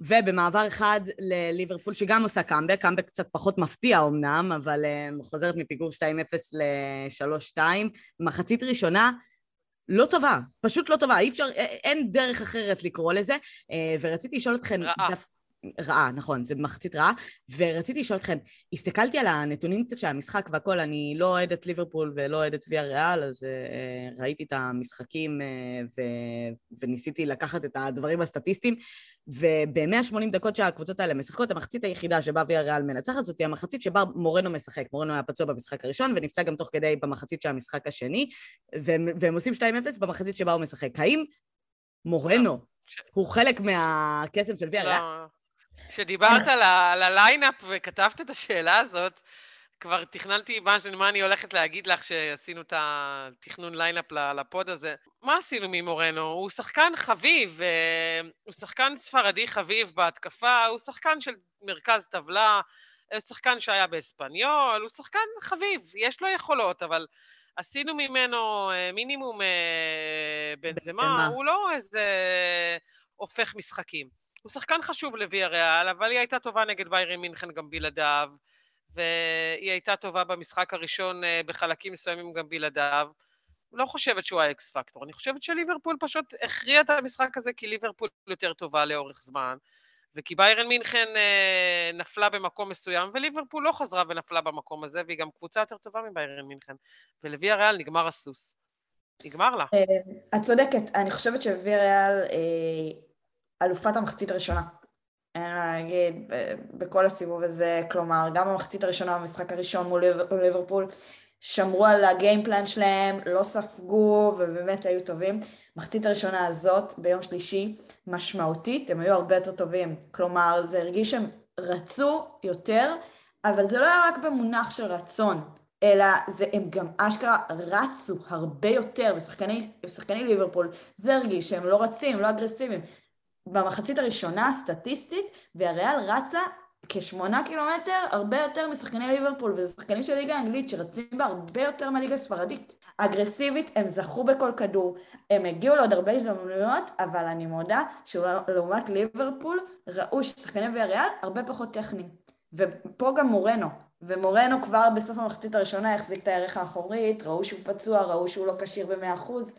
ובמעבר אחד לליברפול, שגם עושה קאמבק, קאמבק קצת פחות מפתיע אמנם, אבל uh, חוזרת מפיגור 2-0 ל-3-2. מחצית ראשונה לא טובה, פשוט לא טובה, אי אפשר, אין דרך אחרת לקרוא לזה. Uh, ורציתי לשאול אתכם... רעה. דף... רעה, נכון, זה מחצית רעה. ורציתי לשאול אתכם, הסתכלתי על הנתונים קצת של המשחק והכל, אני לא אוהדת ליברפול ולא אוהדת ויה ריאל, אז uh, ראיתי את המשחקים uh, ו- וניסיתי לקחת את הדברים הסטטיסטיים, וב-180 דקות שהקבוצות האלה משחקות, המחצית היחידה שבה ויה ריאל מנצחת זאת היא המחצית שבה מורנו משחק. מורנו היה פצוע במשחק הראשון ונפצע גם תוך כדי במחצית של המשחק השני, והם, והם עושים 2-0 במחצית שבה הוא משחק. האם מורנו הוא חלק מהקסם של ויאריאל? כשדיברת על, ה lineup וכתבת את השאלה הזאת, כבר תכננתי מה, מה אני הולכת להגיד לך שעשינו את התכנון lineup ל pod הזה. מה עשינו ממורנו? הוא שחקן חביב, אה, הוא שחקן ספרדי חביב בהתקפה, הוא שחקן של מרכז טבלה, הוא שחקן שהיה באספניול, הוא שחקן חביב, יש לו יכולות, אבל עשינו ממנו אה, מינימום אה, בנזמה, הוא לא איזה הופך משחקים. הוא שחקן חשוב לוויה ריאל, אבל היא הייתה טובה נגד ביירן מינכן גם בלעדיו, והיא הייתה טובה במשחק הראשון אה, בחלקים מסוימים גם בלעדיו. לא חושבת שהוא האקס פקטור, אני חושבת שליברפול פשוט הכריע את המשחק הזה כי ליברפול יותר טובה לאורך זמן, וכי ביירן מינכן אה, נפלה במקום מסוים, וליברפול לא חזרה ונפלה במקום הזה, והיא גם קבוצה יותר טובה מביירן מינכן. ולוויה ריאל נגמר הסוס. נגמר לה. אה, את צודקת, אני חושבת שוויה ריאל אלופת המחצית הראשונה. אין מה להגיד, בכל הסיבוב הזה, כלומר, גם במחצית הראשונה במשחק הראשון מול ליברפול, שמרו על הגיימפלן שלהם, לא ספגו ובאמת היו טובים. מחצית הראשונה הזאת, ביום שלישי, משמעותית, הם היו הרבה יותר טובים. כלומר, זה הרגיש שהם רצו יותר, אבל זה לא היה רק במונח של רצון, אלא זה, הם גם אשכרה רצו הרבה יותר, ושחקני ליברפול, זה הרגיש שהם לא רצים, לא אגרסיביים, במחצית הראשונה, סטטיסטית, והריאל רצה כשמונה קילומטר הרבה יותר משחקני ליברפול, וזה שחקנים של ליגה האנגלית שרצים בה הרבה יותר מהליגה הספרדית. אגרסיבית, הם זכו בכל כדור, הם הגיעו לעוד הרבה הזדמנויות, אבל אני מודה שלעומת ליברפול, ראו ששחקני והריאל הרבה פחות טכניים. ופה גם מורנו, ומורנו כבר בסוף המחצית הראשונה החזיק את הערך האחורית, ראו שהוא פצוע, ראו שהוא לא כשיר במאה אחוז,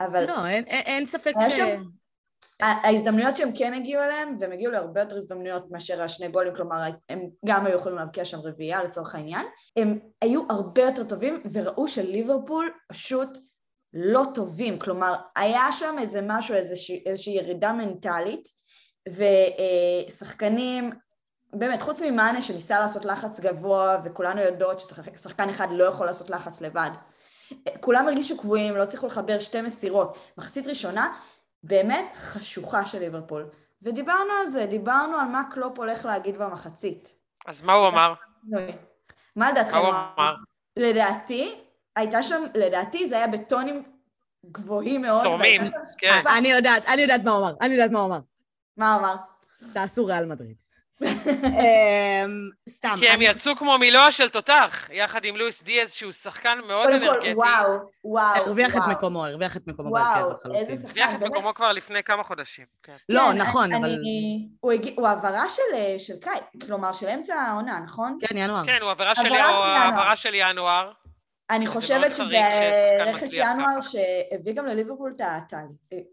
אבל... לא, אין, אין ספק ש... שם... ההזדמנויות שהם כן הגיעו אליהם, והם הגיעו להרבה יותר הזדמנויות מאשר השני גולים, כלומר הם גם היו יכולים להבקיע שם רביעייה לצורך העניין, הם היו הרבה יותר טובים וראו שליברפול פשוט לא טובים, כלומר היה שם איזה משהו, איזושהי, איזושהי ירידה מנטלית, ושחקנים, באמת חוץ ממאנה שניסה לעשות לחץ גבוה וכולנו יודעות ששחקן אחד לא יכול לעשות לחץ לבד, כולם הרגישו קבועים, לא הצליחו לחבר שתי מסירות. מחצית ראשונה באמת חשוכה של ליברפול. ודיברנו על זה, דיברנו על מה קלופ הולך להגיד במחצית. אז מה הוא אמר? מה לדעתכם הוא אמר? לדעתי, הייתה שם, לדעתי זה היה בטונים גבוהים מאוד. צורמים, כן. אני יודעת, אני יודעת מה הוא אמר, אני יודעת מה הוא אמר. מה הוא אמר? תעשו ריאל מדריד. אמ, סתם. כי הם יצאו כמו מילוע של תותח, יחד עם לואיס דיאז, שהוא שחקן מאוד אנרגטי. וואו, וואו. הרוויח את מקומו, הרוויח את מקומו בהרכב לחלוטין. הרוויח את מקומו כבר לפני כמה חודשים. כן. לא, כן, נכון, אבל... הוא העברה של קיץ, כלומר של אמצע העונה, נכון? כן, ינואר. כן, הוא העברה של ינואר. אני חושבת שזה רכש ינואר שהביא גם לליברפול את הטל.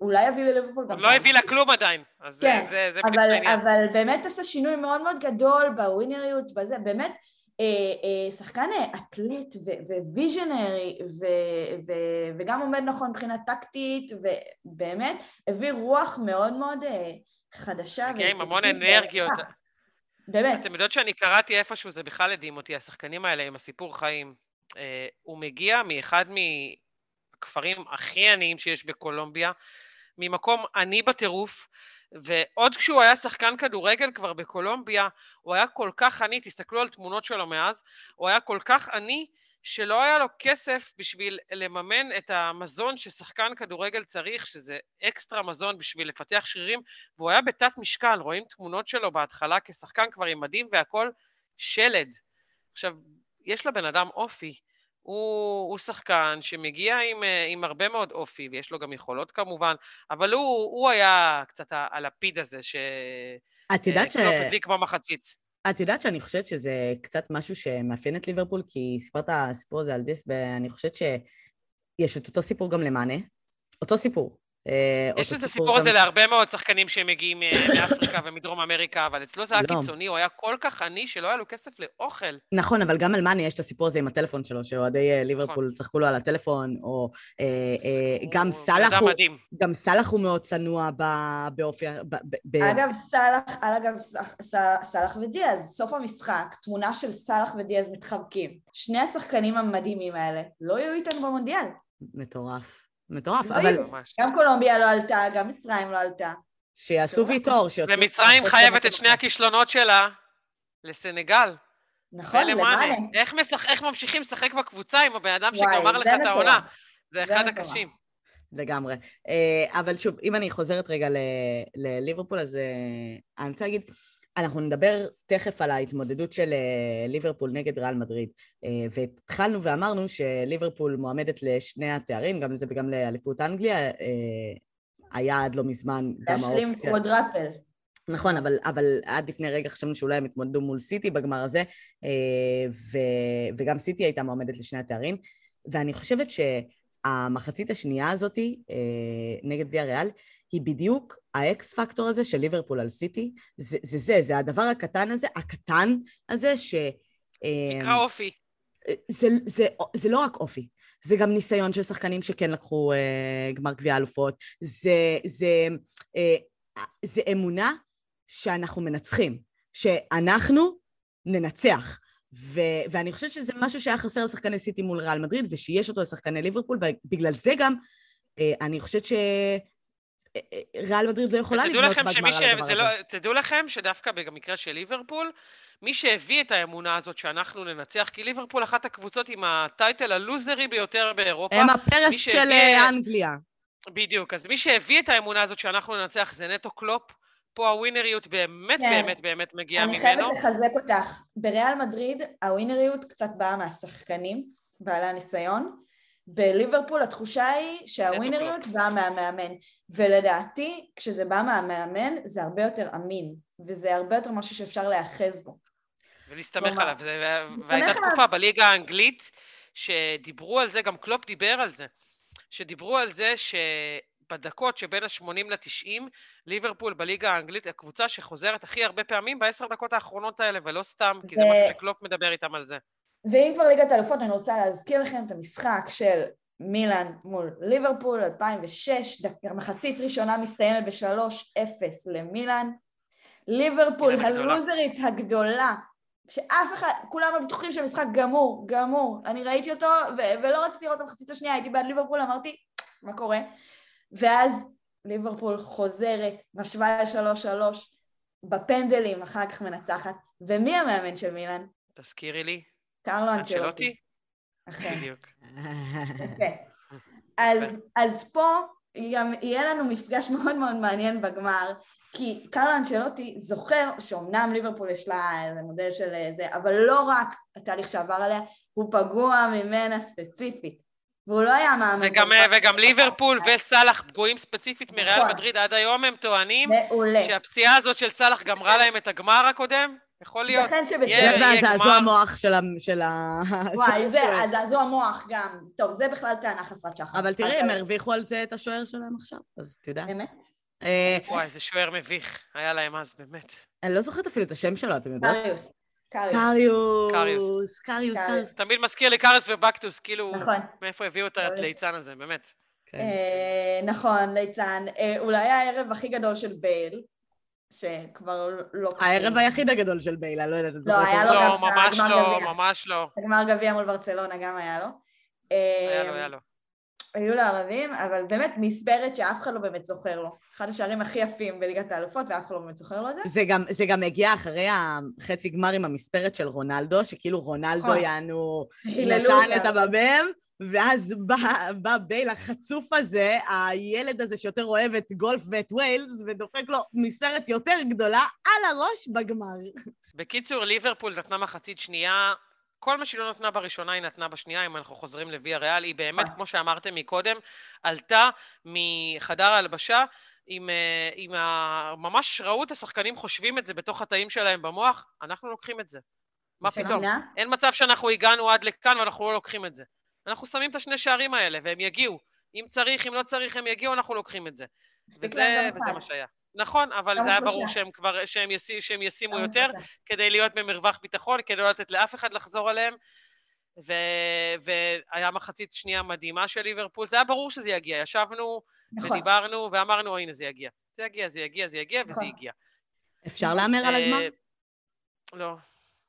אולי הביא לליברפול גם... לא הביא לה כלום עדיין. אז כן, זה, זה אבל. אבל באמת עשה שינוי מאוד מאוד גדול בווינריות, בזה, באמת. אה, אה, שחקן אתלט וויז'נרי וגם עומד נכון מבחינה טקטית ובאמת הביא רוח מאוד מאוד אה, חדשה. כן, עם המון אנרגיות. באמת. אתם יודעות שאני קראתי איפשהו, זה בכלל הדהים אותי, השחקנים האלה עם הסיפור חיים. אה, הוא מגיע מאחד מהכפרים הכי עניים שיש בקולומביה, ממקום עני בטירוף, ועוד כשהוא היה שחקן כדורגל כבר בקולומביה, הוא היה כל כך עני, תסתכלו על תמונות שלו מאז, הוא היה כל כך עני, שלא היה לו כסף בשביל לממן את המזון ששחקן כדורגל צריך, שזה אקסטרה מזון בשביל לפתח שרירים, והוא היה בתת משקל, רואים תמונות שלו בהתחלה כשחקן כבר עם מדים והכל, שלד. עכשיו, יש לבן אדם אופי, הוא, הוא שחקן שמגיע עם, אה, עם הרבה מאוד אופי, ויש לו גם יכולות כמובן, אבל הוא, הוא היה קצת הלפיד הזה, ש... את יודעת ש... קלופ הדליק במחצית. את יודעת שאני חושבת שזה קצת משהו שמאפיין את ליברפול, כי סיפרת הסיפור הזה על דיס, ואני חושבת שיש את אותו סיפור גם למענה. אותו סיפור. אה, יש את הסיפור הזה להרבה מאוד שחקנים שהם מגיעים אה, מאפריקה ומדרום אמריקה, אבל אצלו זה היה לא. קיצוני, הוא היה כל כך עני שלא היה לו כסף לאוכל. נכון, אבל גם על מאני יש את הסיפור הזה עם הטלפון שלו, שאוהדי אה, ליברפול נכון. צחקו לו על הטלפון, או גם סאלח הוא... גם סאלח הוא מאוד צנוע באופי... אגב, סאלח, אגב, סאלח ודיאז, סוף המשחק, תמונה של סאלח ודיאז מתחבקים. שני השחקנים המדהימים האלה לא יהיו איתנו במונדיאל. מטורף. מטורף, אבל... גם קולומביה לא עלתה, גם מצרים לא עלתה. שיעשו ויטור, שיוצאו... ומצרים חייבת את שני הכישלונות שלה לסנגל. נכון, למאנה. איך, משח... איך ממשיכים לשחק בקבוצה עם הבן אדם שגמר לך את העונה? זה אחד הקשים. לגמרי. אה, אבל שוב, אם אני חוזרת רגע לליברפול, אז אה, אני רוצה להגיד, אנחנו נדבר תכף על ההתמודדות של אה, ליברפול נגד ריאל מדריד. אה, והתחלנו ואמרנו שליברפול מועמדת לשני התארים, גם לזה וגם לאליפות אנגליה, אה, היה עד לא מזמן גם האופציה... להשלים קוודרפל. נכון, אבל, אבל עד לפני רגע חשבנו שאולי הם יתמודדו מול סיטי בגמר הזה, ו, וגם סיטי הייתה מועמדת לשני התארים, ואני חושבת שהמחצית השנייה הזאתי נגד ויה ריאל, היא בדיוק האקס פקטור הזה של ליברפול על סיטי, זה זה, זה, זה הדבר הקטן הזה, הקטן הזה ש... נקרא אמ, אופי. זה, זה, זה לא רק אופי, זה גם ניסיון של שחקנים שכן לקחו אה, גמר גביע אלופות, זה, זה, אה, זה אמונה שאנחנו מנצחים, שאנחנו ננצח. ו- ואני חושבת שזה משהו שהיה חסר לשחקני סיטי מול ריאל מדריד, ושיש אותו לשחקני ליברפול, ובגלל זה גם אה, אני חושבת ש... ריאל מדריד לא יכולה לבנות בגמר על הדבר הזה. לא, תדעו לכם שדווקא במקרה של ליברפול, מי שהביא את האמונה הזאת שאנחנו ננצח, כי ליברפול אחת הקבוצות עם הטייטל הלוזרי ביותר באירופה. הם הפרס של אה, אנגליה. בדיוק, אז מי שהביא את האמונה הזאת שאנחנו ננצח זה נטו קלופ. פה הווינריות באמת כן. באמת באמת מגיעה ממנו. אני חייבת לחזק אותך. בריאל מדריד הווינריות קצת באה מהשחקנים, בעלי הניסיון. בליברפול התחושה היא שהווינריות באה מהמאמן, ולדעתי כשזה בא מהמאמן זה הרבה יותר אמין, וזה הרבה יותר משהו שאפשר להיאחז בו. ולהסתמך עליו, והייתה תקופה בליגה האנגלית שדיברו על זה, גם קלופ דיבר על זה, שדיברו על זה שבדקות שבין ה-80 ל-90, ליברפול בליגה האנגלית, הקבוצה שחוזרת הכי הרבה פעמים בעשר דקות האחרונות האלה, ולא סתם, כי זה משהו שקלופ מדבר איתם על זה. ואם כבר ליגת האלופות, אני רוצה להזכיר לכם את המשחק של מילאן מול ליברפול, 2006, מחצית ראשונה מסתיימת ב-3-0 למילאן. ליברפול, הלוזרית הגדולה, שאף אחד, כולם בטוחים שהמשחק גמור, גמור. אני ראיתי אותו ו- ולא רציתי לראות את המחצית השנייה, הייתי בעד ליברפול, אמרתי, מה קורה? ואז ליברפול חוזרת, משווה ל-3-3, בפנדלים, אחר כך מנצחת. ומי המאמן של מילאן? תזכירי לי. קרלו אנצ'לוטי. בדיוק. אז פה גם יהיה לנו מפגש מאוד מאוד מעניין בגמר, כי קרלו אנצ'לוטי זוכר שאומנם ליברפול יש לה איזה מודל של זה, אבל לא רק התהליך שעבר עליה, הוא פגוע ממנה ספציפית. והוא לא היה מאמן. וגם, וגם ליברפול וסאלח פגועים ספציפית מריאל נכון. מדריד, עד היום הם טוענים שהפציעה הזאת של סאלח גמרה להם את הגמר הקודם, יכול להיות. לכן שבצדק. זה הזעזוע המוח של ה... וואי, זה הזעזוע המוח גם. טוב, זה בכלל טענה חסרת שחר. אבל תראי, הם הרוויחו על זה את השוער שלהם עכשיו, אז תדע. באמת? אה, וואי, איזה שוער מביך היה להם אז, באמת. אני לא זוכרת אפילו את השם שלו, אתם יודעים? קריוס. קריוס, קריוס, קריוס. תמיד מזכיר לי קריוס ובקטוס, כאילו, נכון. מאיפה הביאו את הליצן הזה, באמת. כן. אה, נכון, ליצן. אה, אולי הערב הכי גדול של בייל. שכבר לא... הערב היחיד הגדול של ביילה, לא יודעת, את זוכרת. לא, היה לו גם לא, ממש לא, ממש לא. הגמר גביע מול ברצלונה גם היה לו. היה לו, היה לו. היו לו ערבים, אבל באמת מספרת שאף אחד לא באמת זוכר לו. אחד השערים הכי יפים בליגת האלופות, ואף אחד לא באמת זוכר לו את זה. זה גם, זה גם הגיע אחרי החצי גמר עם המספרת של רונלדו, שכאילו רונלדו נכון. יענו נתן את הבבם, ואז בא, בא בייל החצוף הזה, הילד הזה שיותר אוהב את גולף ואת ויילס, ודופק לו מספרת יותר גדולה על הראש בגמר. בקיצור, ליברפול נתנה מחצית שנייה כל מה שהיא לא נתנה בראשונה, היא נתנה בשנייה, אם אנחנו חוזרים לוויה ריאל. היא באמת, נכון. כמו שאמרתם מקודם, עלתה מחדר ההלבשה עם, אה, עם ה... ממש ראו את השחקנים חושבים את זה בתוך התאים שלהם במוח, אנחנו לוקחים את זה. מה פתאום? אין מצב שאנחנו הגענו עד לכאן ואנחנו לא לוקחים את זה. אנחנו שמים את השני שערים האלה, והם יגיעו. אם צריך, אם לא צריך, הם יגיעו, אנחנו לוקחים את זה. וזה, וזה. מה שהיה. נכון, אבל זה היה. ברור שהם כבר, שהם, ישי, שהם ישימו יותר. כדי להיות במרווח ביטחון, כדי לא לתת לאף אחד לחזור עליהם. ו... והיה מחצית שנייה מדהימה של ליברפול, זה היה ברור שזה יגיע, ישבנו נכון. ודיברנו ואמרנו, "או, הנה זה יגיע. זה יגיע, זה יגיע, זה יגיע, וזה נכון. הגיע. אפשר להמר על הגמר? אה, לא.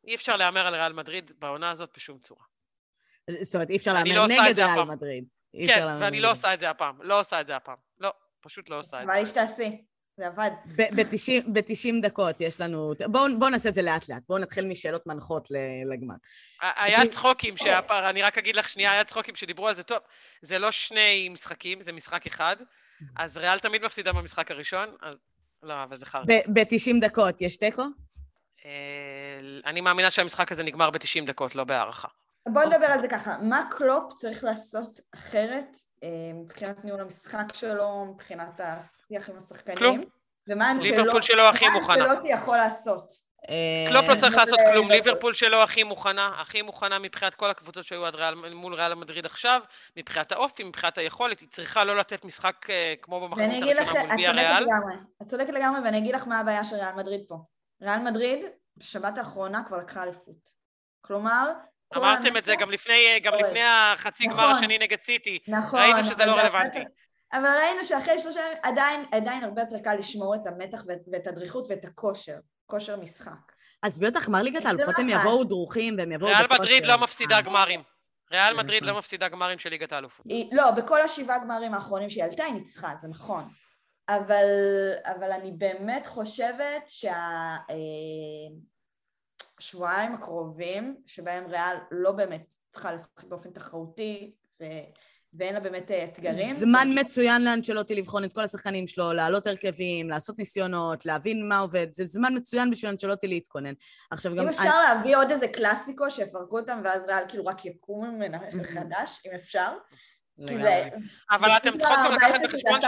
אי אפשר להמר על ריאל מדריד בעונה הזאת בשום צורה. זאת אומרת, אי אפשר אני להמר לא נגד ריאל. מדריד. כן, ואני נגד. לא עושה את זה הפעם. לא עושה את זה הפעם. לא, פשוט לא עושה את זה. לי שתעשי, זה עבד. ב-90 דקות יש לנו... בואו בואו נעשה את זה לאט-לאט. בואו נתחיל משאלות מנחות לגמר. היה אותי- צחוקים, שהפער, אני רק אגיד לך שנייה, היה צחוקים שדיברו על זה, טוב, זה לא שני משחקים, זה משחק אחד, אז ריאל תמיד מפסידה במשחק הראשון, אז לא, אבל זה חרטא. ב-90 דקות יש תיקו? אה, אני מאמינה שהמשחק הזה נגמר ב-90 דקות, לא בהארכה. בוא נדבר על זה ככה, מה קלופ צריך לעשות אחרת אה, מבחינת ניהול המשחק שלו, מבחינת השיח עם השחקנים? כלום. ומה ליברפול שלו הכי מוכנה. מה אנשלוטי יכול לעשות? אה, קלופ לא צריך לעשות כלום, ליברפול. שלו הכי מוכנה, הכי מוכנה מבחינת כל הקבוצות שהיו עד ריאל, מול ריאל מדריד עכשיו, מבחינת האופי, מבחינת היכולת, היא צריכה לא לתת משחק אה, כמו לך, הראשונה מול צודקת ריאל. את צודקת לגמרי, ואני אגיד לך מה הבעיה של ריאל מדריד פה. ריאל מדריד, בשבת האחרונה כבר לקחה אליפות. כלומר, כל אמרתם את זה גם לפני, גם. לפני החצי גמר נכון. השני נגד סיטי. נכון. ראינו שזה לא רלוונטי. אבל ראינו שאחרי שלושה ימים עדיין, עדיין הרבה יותר קל לשמור את המתח ואת, ואת הדריכות ואת הכושר, כושר משחק. עזבי אותך, מר ליגת האלופות הם אחד. יבואו דרוכים והם יבואו ריאל בכושר. מדריד לא מפסידה אה, גמרים. ריאל זה מדריד נכון. לא מפסידה גמרים של ליגת האלופות. לא, בכל השבעה גמרים האחרונים שהיא עלתה היא ניצחה, זה נכון. אבל, אבל אני באמת חושבת שהשבועיים הקרובים, שבהם ריאל לא באמת צריכה לשחק באופן תחרותי ו, ואין לה באמת אה, אתגרים. זמן מצוין לאנצ'לוטי לבחון את כל השחקנים שלו, להעלות הרכבים, לעשות ניסיונות, להבין מה עובד. זה זמן מצוין בשביל אנצ'לוטי להתכונן. עכשיו גם... אם אפשר להביא עוד איזה קלאסיקו שיפרקו אותם ואז ריאל כאילו רק יקום ממנה מחדש, אם אפשר. זה... אבל אתם צריכות לקחת ה- 4-0 בחשבון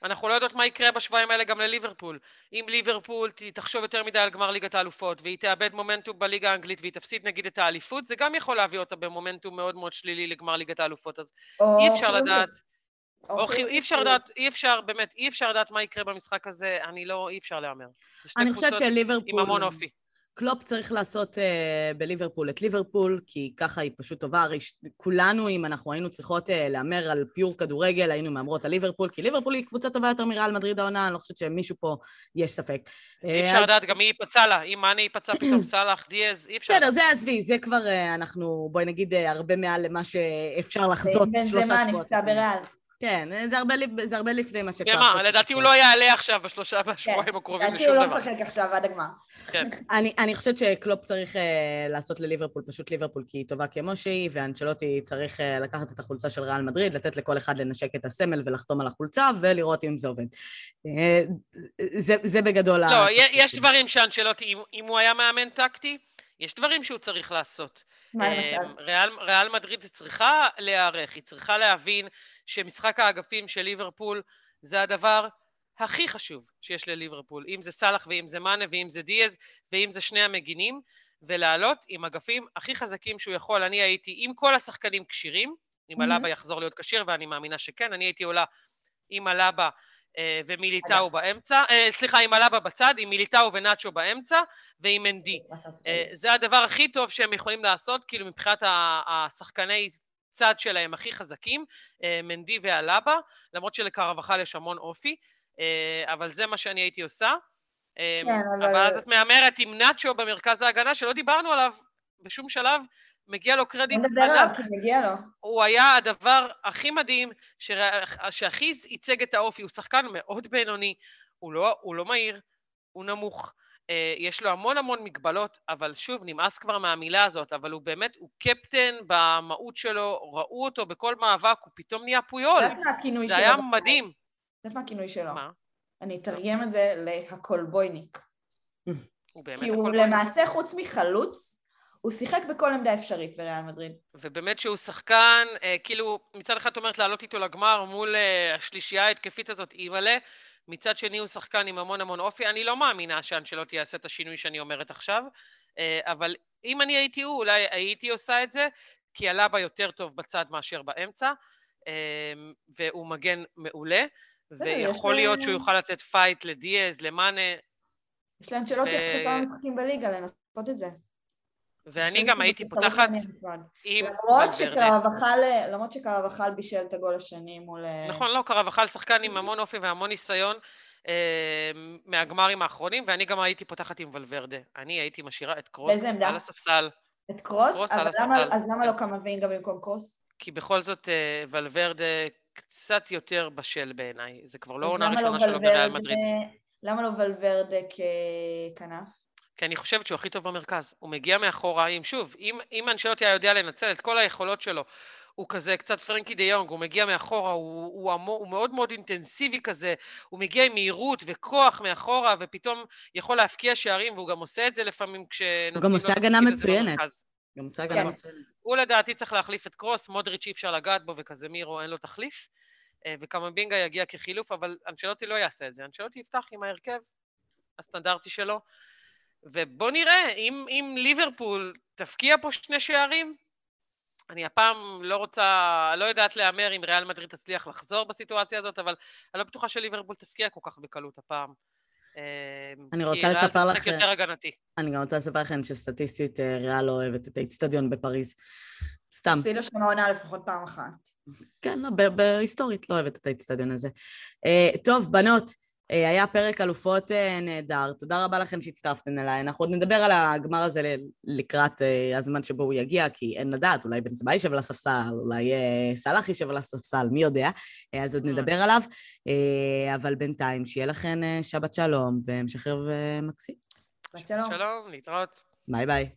שאנחנו לא יודעות מה יקרה בשבועיים האלה גם לליברפול. אם ליברפול תחשוב יותר מדי על גמר ליגת האלופות, והיא תאבד מומנטום בליגה האנגלית והיא תפסיד נגיד את האליפות, זה גם יכול להביא אותה במומנטום מאוד מאוד שלילי לגמר ליגת האלופות. אז אי אפשר חיובי. לדעת, או או חי- חיובי. אי אפשר לדעת, אי אפשר, באמת, אי אפשר לדעת מה יקרה במשחק הזה, אני לא, אי אפשר להמר. זה שתי אני חושבת קבוצות שליברפול... עם המון אופי. קלופ צריך לעשות uh, בליברפול את ליברפול, כי ככה היא פשוט טובה. הרי ש- כולנו, אם אנחנו היינו צריכות uh, להמר על פיור כדורגל, היינו מהמרות על ליברפול, כי ליברפול היא קבוצה טובה יותר מריאל מדריד העונה, אני לא חושבת שמישהו פה יש ספק. אי אה, אפשר אז- לדעת גם מי ייפצע לה, אם מאני ייפצע פתאום סאלח, דיאז, אי אפשר. בסדר, זה עזבי, זה כבר אה, אנחנו, בואי נגיד, אה, הרבה מעל למה שאפשר לחזות בן שלושה שבועות. נמצא בריאל. כן, זה הרבה, זה הרבה לפני מה שאפשר ומה, לדעתי הוא לא יעלה עכשיו בשלושה, בשבועיים הקרובים לדעתי לשום הוא לא דבר. משחק עכשיו עד הגמר. כן. אני, אני חושבת שקלופ צריך uh, לעשות לליברפול פשוט ליברפול כי היא טובה כמו שהיא, ואנצ'לוטי צריך uh, לקחת את החולצה של ריאל מדריד, לתת לכל אחד לנשק את הסמל ולחתום על החולצה ולראות אם זה עובד. Uh, זה, זה בגדול לא, יש דברים שאנשלוטי, אם- אם הוא היה מאמן טקטי, יש דברים שהוא צריך לעשות. מה למשל? ריאל, ריאל מדריד צריכה להיערך, היא צריכה להבין שמשחק האגפים של ליברפול זה הדבר הכי חשוב שיש לליברפול, אם זה סאלח ואם זה מאנה ואם זה דיאז ואם זה שני המגינים, ולעלות עם אגפים הכי חזקים שהוא יכול. אני הייתי עם כל השחקנים כשירים, אם מהמם. אלאבה יחזור להיות כשיר, ואני מאמינה שכן, אני הייתי עולה עם אלאבה אה, ומיליטאו באמצע, אה, סליחה, עם אלאבה בצד, עם מיליטאו ונאצ'ו באמצע, ועם אתה רוצה אה? זה הדבר הכי טוב שהם יכולים לעשות, כאילו מבחינת השחקני צד שלהם הכי חזקים, אה, מנדי ואלאבה, למרות שלקרבחל יש המון אופי, אה, אבל זה מה שאני הייתי עושה. אה, כן, אבל- אבל אז את מהמרת עם נאצ'ו במרכז ההגנה, שלא דיברנו עליו בשום שלב, מגיע לו קרדיט נדבר עליו. כי מגיע לו. הוא היה הדבר הכי מדהים, שהכי ייצג את האופי, הוא שחקן מאוד בינוני, הוא לא, הוא לא מהיר, הוא נמוך, יש לו המון המון מגבלות, אבל שוב, נמאס כבר מהמילה הזאת, אבל הוא באמת, הוא קפטן במהות שלו, ראו אותו בכל מאבק, הוא פתאום נהיה פויול. מה הכינוי זה שלו? היה בבית? מדהים. מה הכינוי שלו? מה? אני אתרגם את זה להקולבויניק. הוא באמת כי הוא למעשה, חוץ מחלוץ, הוא הוא שיחק בכל עמדה אפשרית בריאל מדריד. ובאמת שהוא שחקן, אה, כאילו, מצד אחד את אומרת לעלות איתו לגמר מול אה, השלישייה ההתקפית הזאת, אימא'לה, מצד שני הוא שחקן עם המון המון אופי. אני לא מאמינה שאנשלוטי יעשה את השינוי שאני אומרת עכשיו, אה, אבל אם אני הייתי הוא, אולי הייתי עושה את זה, כי אלאבה יותר טוב בצד מאשר באמצע, אה, והוא מגן מעולה, ויכול להיות שהוא יוכל לתת fight לדיאז, למאנה. יש לאנשלוטי עכשיו כמה משחקים בליגה לנסות את זה. ואני גם הייתי פותחת עם. למרות שקרבחל בישל את הגול השני מול... אה, נכון, לא, קרבחל שחקן עם המון אופי והמון ניסיון אה, מהגמרים האחרונים, ואני גם הייתי פותחת עם ולוורדה. אני הייתי משאירה את קרוס על הספסל. את קרוס? קרוס על הספסל. אז למה לא קמה וינגה במקום קרוס? כי בכל זאת אה, ולוורדה קצת יותר בשל בעיניי. זה כבר לא עונה לא ראשונה שלו בריאל מדריד. למה לא ולוורדה ככנף? כי אני חושבת שהוא הכי טוב במרכז. הוא מגיע מאחורה, אם שוב, אם, אם אנשלוטי היה יודע לנצל את כל היכולות שלו, הוא כזה קצת פרנקי דה יונג, הוא מגיע מאחורה, הוא, הוא, הוא, הוא מאוד מאוד אינטנסיבי כזה, הוא מגיע עם מהירות וכוח מאחורה, ופתאום יכול להפקיע שערים, והוא גם עושה את זה לפעמים כשנותנים הוא גם עושה הגנה מצוינת. גם עושה הגנה כן. מצוינת. הוא לדעתי צריך להחליף את קרוס, מודריץ' אי אפשר לגעת בו, וכזה מירו אין לו תחליף, אה, וקמבינגה יגיע כחילוף, אבל אנשלוטי לא יעשה את זה. אנשלוטי יפתח עם ההרכב הסטנדרטי שלו. ובוא נראה, אם, אם ליברפול תפקיע פה שני שערים, אני הפעם לא רוצה, לא יודעת להמר אם ריאל מדריד תצליח לחזור בסיטואציה הזאת, אבל אני לא בטוחה שליברפול תפקיע כל כך בקלות הפעם. אמ, אני רוצה לספר לך... כי ריאל יותר הגנתי. אני גם רוצה לספר לכם שסטטיסטית אה, ריאל לא אוהבת את האיצטדיון בפריז. סתם. הפסידה שם העונה לפחות פעם אחת. כן, לא, בהיסטורית לא אוהבת את האיצטדיון הזה. אה, טוב, בנות, אה, היה פרק אלופות אה, נהדר, תודה רבה לכם שהצטרפתם אליי. אנחנו עוד נדבר על הגמר הזה לקראת אה, הזמן שבו הוא יגיע, כי אין לדעת, אולי בן סבא יישב על הספסל, אולי סאלח יישב על הספסל, מי יודע, אז עוד נדבר עליו. אבל בינתיים, שיהיה לכם שבת שלום והמשך ערב מקסים. שבת שלום. שלום, להתראות. ביי ביי.